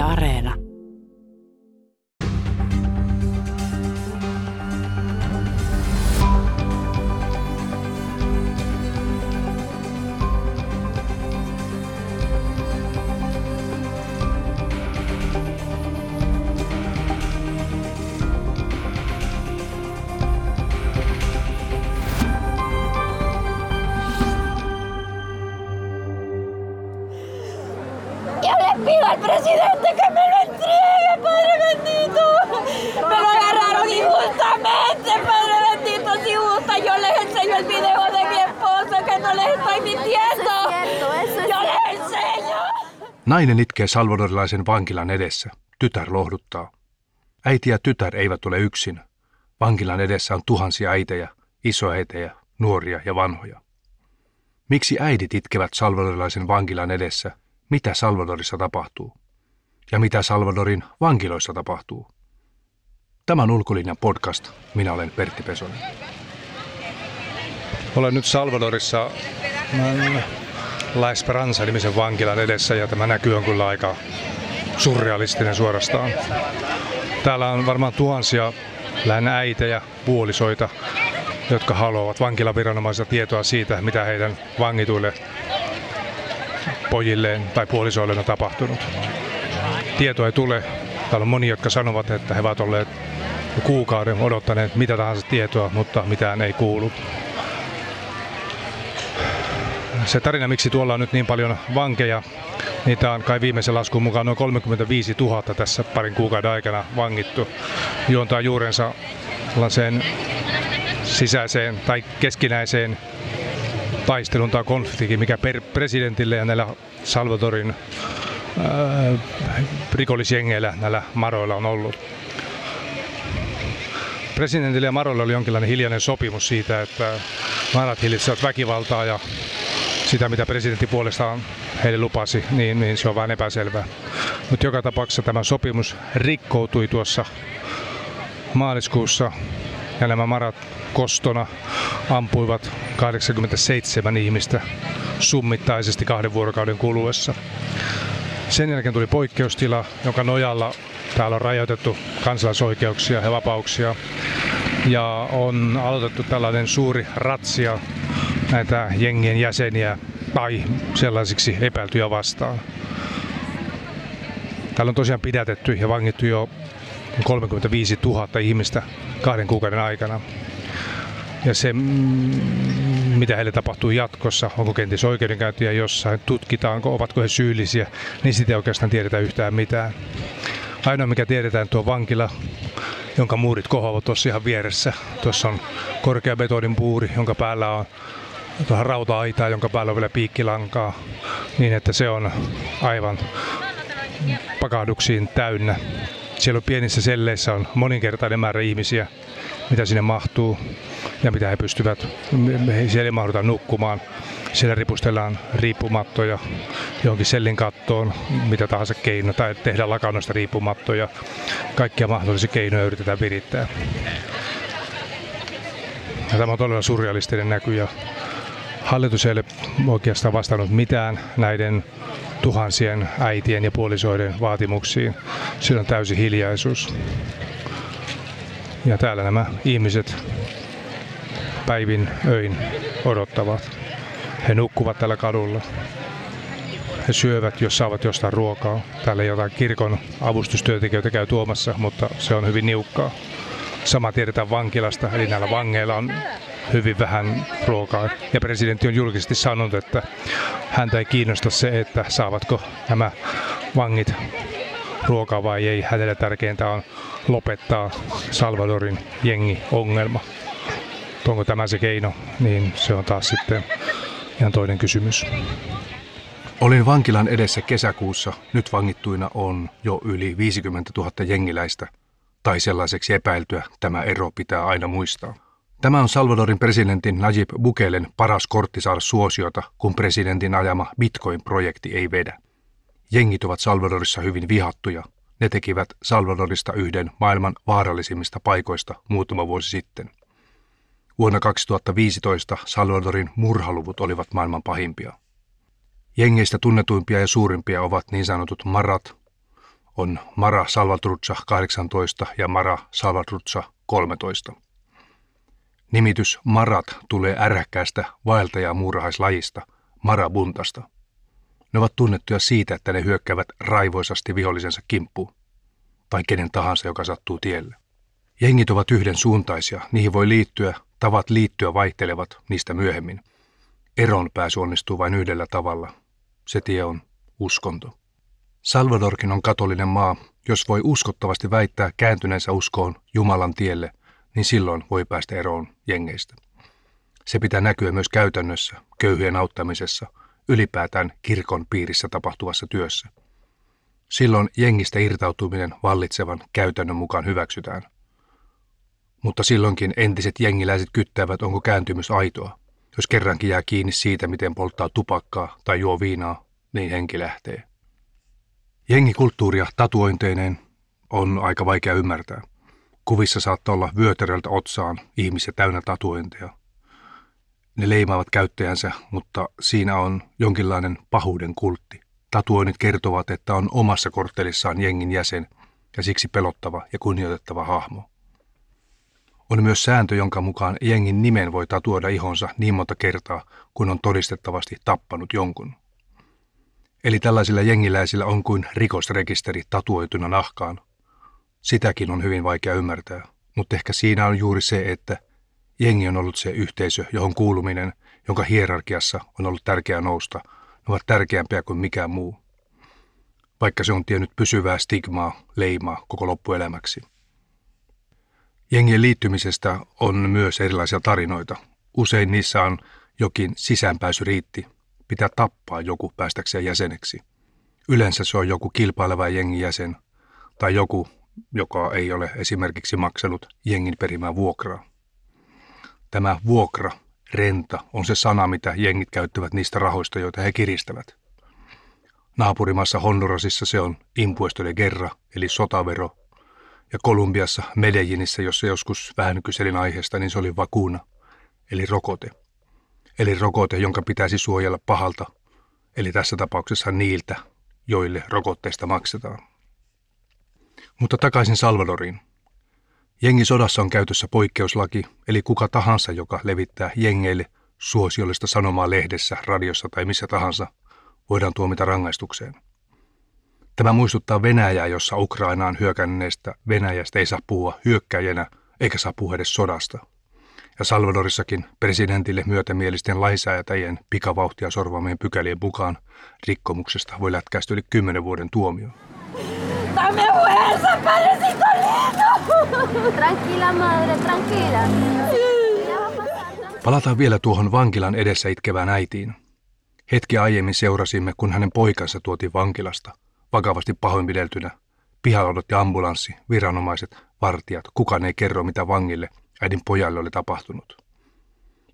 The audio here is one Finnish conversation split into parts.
Areena. Presidente que me lo entregue, Padre bendito. Me lo agarraron injustamente, Padre bendito. Si gusta, yo les enseño el video de mi esposo, que no les estoy mintiendo. Yo les enseño. Nainen itkee salvadorilaisen vankilan edessä. Tytär lohduttaa. Äiti ja tytär eivät ole yksin. Vankilan edessä on tuhansia äitejä, isoäitejä, nuoria ja vanhoja. Miksi äidit itkevät salvadorilaisen vankilan edessä? Mitä Salvadorissa tapahtuu? Ja mitä Salvadorin vankiloissa tapahtuu? Tämä on Ulkolinjan podcast. Minä olen Pertti Pesonen. Olen nyt Salvadorissa La Esperanza-nimisen vankilan edessä ja tämä näky on kyllä aika surrealistinen suorastaan. Täällä on varmaan tuhansia lähinnä äitejä, puolisoita, jotka haluavat vankilaviranomaisilta tietoa siitä, mitä heidän vangituille pojilleen tai puolisoilleen on tapahtunut. Tietoa ei tule. Täällä on moni, jotka sanovat, että he ovat olleet kuukauden odottaneet mitä tahansa tietoa, mutta mitään ei kuulu. Se tarina, miksi tuolla on nyt niin paljon vankeja, niitä on kai viimeisen laskun mukaan noin 35 000 tässä parin kuukauden aikana vangittu. Juontaa juurensa sellaiseen sisäiseen tai keskinäiseen taistelun tai konfliktiin, mikä per presidentille ja näillä Salvadorin rikollisjengeillä, näillä maroilla on ollut. Presidentille ja maroille oli jonkinlainen hiljainen sopimus siitä, että marat hillitsevät väkivaltaa ja sitä, mitä presidentti puolestaan heille lupasi, niin, niin se on vain epäselvää. Mutta joka tapauksessa tämä sopimus rikkoutui tuossa maaliskuussa ja nämä marat kostona ampuivat 87 ihmistä summittaisesti kahden vuorokauden kuluessa. Sen jälkeen tuli poikkeustila, jonka nojalla täällä on rajoitettu kansalaisoikeuksia ja vapauksia. Ja on aloitettu tällainen suuri ratsia näitä jengien jäseniä tai sellaisiksi epäiltyjä vastaan. Täällä on tosiaan pidätetty ja vangittu jo 35 000 ihmistä kahden kuukauden aikana. Ja se, mitä heille tapahtuu jatkossa, onko kenties oikeudenkäyntiä jossain, tutkitaanko, ovatko he syyllisiä, niin sitä ei oikeastaan tiedetä yhtään mitään. Ainoa mikä tiedetään tuo vankila, jonka muurit kohoavat tuossa ihan vieressä. Tuossa on korkea betonin puuri, jonka päällä on tuohon rauta-aitaa, jonka päällä on vielä piikkilankaa, niin että se on aivan pakahduksiin täynnä. Siellä on pienissä selleissä on moninkertainen määrä ihmisiä, mitä sinne mahtuu ja mitä he pystyvät. Siellä ei mahduta nukkumaan. Siellä ripustellaan riippumattoja johonkin sellin kattoon, mitä tahansa keino, tai tehdään lakannosta riippumattoja. Kaikkia mahdollisia keinoja yritetään virittää. Ja tämä on todella surrealistinen näky ja hallitus ei ole oikeastaan vastannut mitään näiden tuhansien äitien ja puolisoiden vaatimuksiin. Siellä on täysi hiljaisuus. Ja täällä nämä ihmiset päivin öin odottavat. He nukkuvat tällä kadulla. He syövät, jos saavat jostain ruokaa. Täällä jotain kirkon avustustyöntekijöitä käy tuomassa, mutta se on hyvin niukkaa. Sama tiedetään vankilasta, eli näillä vangeilla on hyvin vähän ruokaa. Ja presidentti on julkisesti sanonut, että häntä ei kiinnosta se, että saavatko nämä vangit ruokaa vai ei. Hänelle tärkeintä on lopettaa Salvadorin jengi-ongelma. Onko tämä se keino, niin se on taas sitten ihan toinen kysymys. Olin vankilan edessä kesäkuussa. Nyt vangittuina on jo yli 50 000 jengiläistä. Tai sellaiseksi epäiltyä tämä ero pitää aina muistaa. Tämä on Salvadorin presidentin Najib Bukelen paras kortti saada suosiota, kun presidentin ajama Bitcoin-projekti ei vedä. Jengit ovat Salvadorissa hyvin vihattuja. Ne tekivät Salvadorista yhden maailman vaarallisimmista paikoista muutama vuosi sitten. Vuonna 2015 Salvadorin murhaluvut olivat maailman pahimpia. Jengeistä tunnetuimpia ja suurimpia ovat niin sanotut marat, on Mara Salvatrucha 18 ja Mara Salvatrucha 13. Nimitys marat tulee ärhäkkäästä vaeltaja muurahaislajista, marabuntasta. Ne ovat tunnettuja siitä, että ne hyökkäävät raivoisasti vihollisensa kimppuun, tai kenen tahansa, joka sattuu tielle. Jengit ovat yhden suuntaisia, niihin voi liittyä, tavat liittyä vaihtelevat niistä myöhemmin. Eron pääsy onnistuu vain yhdellä tavalla. Se tie on uskonto. Salvadorkin on katolinen maa. Jos voi uskottavasti väittää kääntyneensä uskoon Jumalan tielle, niin silloin voi päästä eroon jengeistä. Se pitää näkyä myös käytännössä, köyhien auttamisessa, ylipäätään kirkon piirissä tapahtuvassa työssä. Silloin jengistä irtautuminen vallitsevan käytännön mukaan hyväksytään. Mutta silloinkin entiset jengiläiset kyttävät, onko kääntymys aitoa. Jos kerrankin jää kiinni siitä, miten polttaa tupakkaa tai juo viinaa, niin henki lähtee. Jengikulttuuria tatuointeineen on aika vaikea ymmärtää. Kuvissa saattaa olla vyötäröltä otsaan ihmisiä täynnä tatuointeja. Ne leimaavat käyttäjänsä, mutta siinä on jonkinlainen pahuuden kultti. Tatuoinnit kertovat, että on omassa korttelissaan jengin jäsen ja siksi pelottava ja kunnioitettava hahmo. On myös sääntö, jonka mukaan jengin nimen voi tatuoida ihonsa niin monta kertaa, kun on todistettavasti tappanut jonkun. Eli tällaisilla jengiläisillä on kuin rikosrekisteri tatuoituna nahkaan. Sitäkin on hyvin vaikea ymmärtää, mutta ehkä siinä on juuri se, että jengi on ollut se yhteisö, johon kuuluminen, jonka hierarkiassa on ollut tärkeää nousta, ne ovat tärkeämpiä kuin mikään muu. Vaikka se on tiennyt pysyvää stigmaa, leimaa koko loppuelämäksi. Jengien liittymisestä on myös erilaisia tarinoita. Usein niissä on jokin sisäänpääsyriitti, pitää tappaa joku päästäkseen jäseneksi. Yleensä se on joku kilpaileva jengin jäsen tai joku, joka ei ole esimerkiksi maksanut jengin perimää vuokraa. Tämä vuokra, renta, on se sana, mitä jengit käyttävät niistä rahoista, joita he kiristävät. Naapurimassa Hondurasissa se on impuesto de guerra, eli sotavero, ja Kolumbiassa Medellinissä, jossa joskus vähän kyselin aiheesta, niin se oli vakuna, eli rokote eli rokote, jonka pitäisi suojella pahalta, eli tässä tapauksessa niiltä, joille rokotteista maksetaan. Mutta takaisin Salvadoriin. Jengisodassa on käytössä poikkeuslaki, eli kuka tahansa, joka levittää jengeille suosiollista sanomaa lehdessä, radiossa tai missä tahansa, voidaan tuomita rangaistukseen. Tämä muistuttaa Venäjää, jossa Ukrainaan hyökänneestä Venäjästä ei saa puhua hyökkäjänä eikä saa puhua edes sodasta – ja Salvadorissakin presidentille myötämielisten lainsäätäjien pikavauhtia sorvaamien pykälien mukaan rikkomuksesta voi lätkäistä yli kymmenen vuoden tuomio. Dame fuerza, padrecito lindo! Tranquila, madre, tranquila. Palataan vielä tuohon vankilan edessä itkevään äitiin. Hetki aiemmin seurasimme, kun hänen poikansa tuotiin vankilasta, vakavasti pahoinpideltynä. Pihalla odotti ambulanssi, viranomaiset, vartijat, kukaan ei kerro mitä vangille äidin pojalle oli tapahtunut.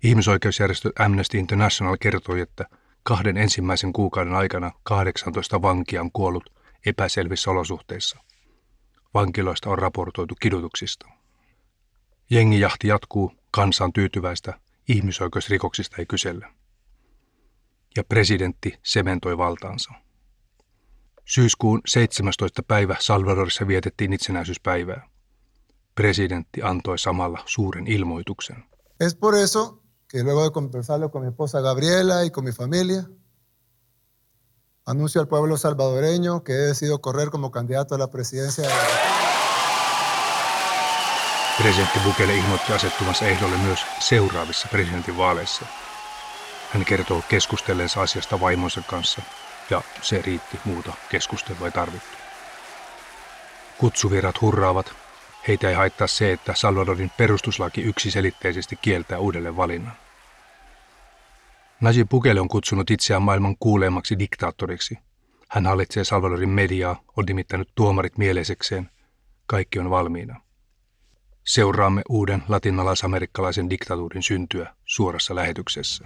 Ihmisoikeusjärjestö Amnesty International kertoi, että kahden ensimmäisen kuukauden aikana 18 vankia on kuollut epäselvissä olosuhteissa. Vankiloista on raportoitu kidutuksista. Jengijahti jatkuu, kansa on tyytyväistä, ihmisoikeusrikoksista ei kysellä. Ja presidentti sementoi valtaansa. Syyskuun 17. päivä Salvadorissa vietettiin itsenäisyyspäivää presidentti antoi samalla suuren ilmoituksen. Es por eso que luego de conversarlo con mi esposa Gabriela y con mi familia, anuncio al pueblo salvadoreño que he decidido correr como candidato a la presidencia de la Presidentti Bukele ilmoitti asettumansa ehdolle myös seuraavissa presidentinvaaleissa. Hän kertoo keskustelleensa asiasta vaimonsa kanssa, ja se riitti muuta keskustelua ei tarvittu. Kutsuvirat hurraavat Heitä ei haittaa se, että Salvadorin perustuslaki yksiselitteisesti kieltää uudelleen valinnan. Najib Bukele on kutsunut itseään maailman kuuleemmaksi diktaattoriksi. Hän hallitsee Salvadorin mediaa, on nimittänyt tuomarit mieleisekseen. Kaikki on valmiina. Seuraamme uuden latinalaisamerikkalaisen diktatuurin syntyä suorassa lähetyksessä.